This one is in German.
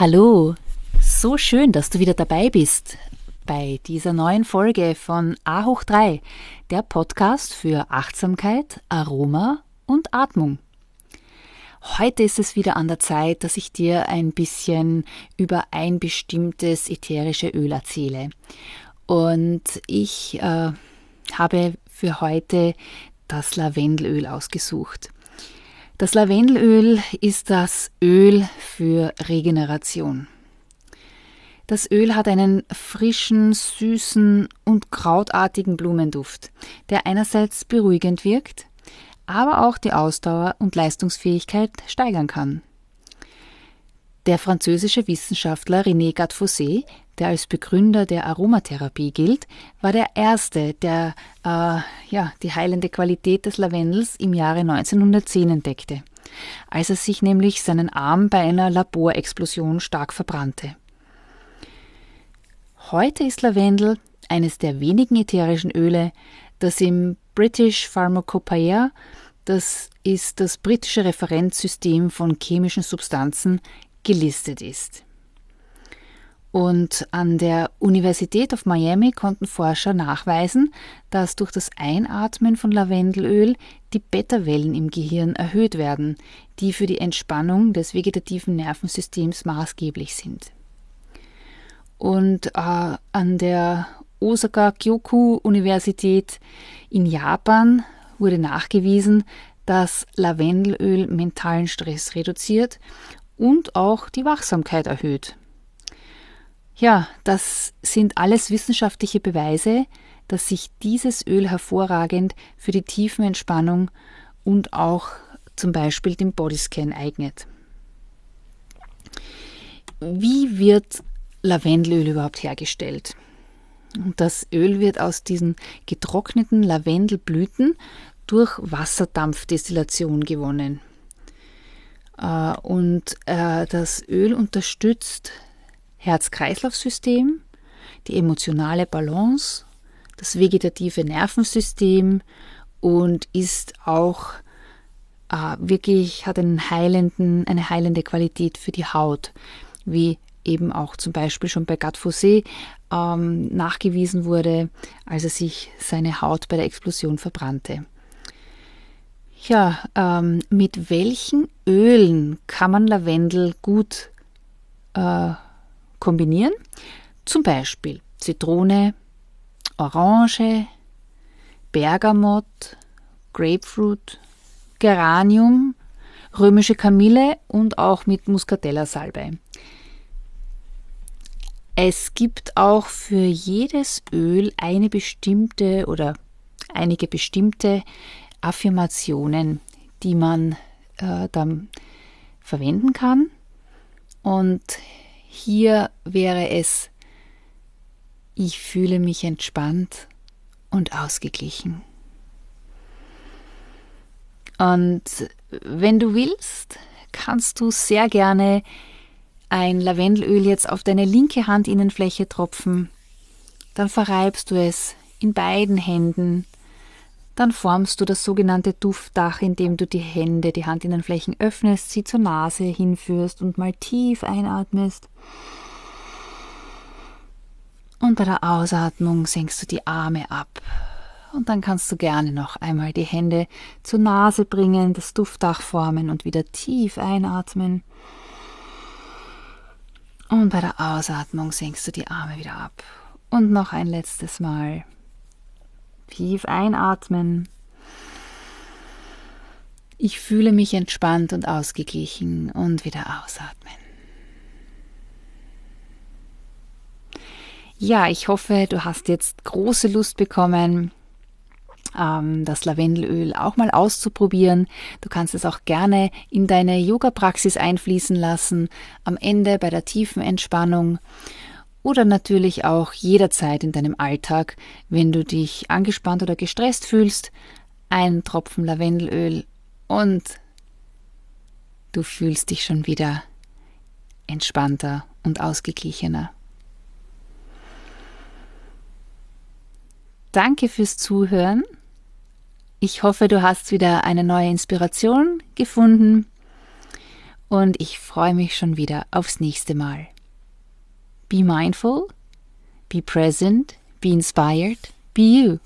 Hallo, so schön, dass du wieder dabei bist bei dieser neuen Folge von A hoch 3, der Podcast für Achtsamkeit, Aroma und Atmung. Heute ist es wieder an der Zeit, dass ich dir ein bisschen über ein bestimmtes ätherische Öl erzähle. Und ich äh, habe für heute das Lavendelöl ausgesucht. Das Lavendelöl ist das Öl für Regeneration. Das Öl hat einen frischen, süßen und krautartigen Blumenduft, der einerseits beruhigend wirkt, aber auch die Ausdauer und Leistungsfähigkeit steigern kann. Der französische Wissenschaftler René Gattefossé der als Begründer der Aromatherapie gilt, war der erste, der äh, ja, die heilende Qualität des Lavendels im Jahre 1910 entdeckte, als er sich nämlich seinen Arm bei einer Laborexplosion stark verbrannte. Heute ist Lavendel eines der wenigen ätherischen Öle, das im British Pharmacopoeia, das ist das britische Referenzsystem von chemischen Substanzen, gelistet ist. Und an der Universität of Miami konnten Forscher nachweisen, dass durch das Einatmen von Lavendelöl die Beta-Wellen im Gehirn erhöht werden, die für die Entspannung des vegetativen Nervensystems maßgeblich sind. Und äh, an der Osaka Kyoku Universität in Japan wurde nachgewiesen, dass Lavendelöl mentalen Stress reduziert und auch die Wachsamkeit erhöht. Ja, das sind alles wissenschaftliche Beweise, dass sich dieses Öl hervorragend für die Tiefenentspannung und auch zum Beispiel den Bodyscan eignet. Wie wird Lavendelöl überhaupt hergestellt? Das Öl wird aus diesen getrockneten Lavendelblüten durch Wasserdampfdestillation gewonnen. Äh, und äh, das Öl unterstützt Herz-Kreislauf-System, die emotionale Balance, das vegetative Nervensystem und ist auch äh, wirklich, hat einen heilenden, eine heilende Qualität für die Haut, wie eben auch zum Beispiel schon bei Gattefossé ähm, nachgewiesen wurde, als er sich seine Haut bei der Explosion verbrannte. Ja, ähm, mit welchen Ölen kann man Lavendel gut äh, kombinieren. Zum Beispiel Zitrone, Orange, Bergamott, Grapefruit, Geranium, römische Kamille und auch mit Muscatella-Salbei. Es gibt auch für jedes Öl eine bestimmte oder einige bestimmte Affirmationen, die man äh, dann verwenden kann. Und hier wäre es, ich fühle mich entspannt und ausgeglichen. Und wenn du willst, kannst du sehr gerne ein Lavendelöl jetzt auf deine linke Handinnenfläche tropfen. Dann verreibst du es in beiden Händen dann formst du das sogenannte Duftdach, indem du die Hände, die Handinnenflächen öffnest, sie zur Nase hinführst und mal tief einatmest. Und bei der Ausatmung senkst du die Arme ab. Und dann kannst du gerne noch einmal die Hände zur Nase bringen, das Duftdach formen und wieder tief einatmen. Und bei der Ausatmung senkst du die Arme wieder ab. Und noch ein letztes Mal. Tief einatmen. Ich fühle mich entspannt und ausgeglichen und wieder ausatmen. Ja, ich hoffe, du hast jetzt große Lust bekommen, ähm, das Lavendelöl auch mal auszuprobieren. Du kannst es auch gerne in deine Yoga-Praxis einfließen lassen, am Ende bei der tiefen Entspannung oder natürlich auch jederzeit in deinem Alltag, wenn du dich angespannt oder gestresst fühlst, einen Tropfen Lavendelöl und du fühlst dich schon wieder entspannter und ausgeglichener. Danke fürs Zuhören. Ich hoffe, du hast wieder eine neue Inspiration gefunden und ich freue mich schon wieder aufs nächste Mal. Be mindful, be present, be inspired, be you.